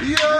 Yeah.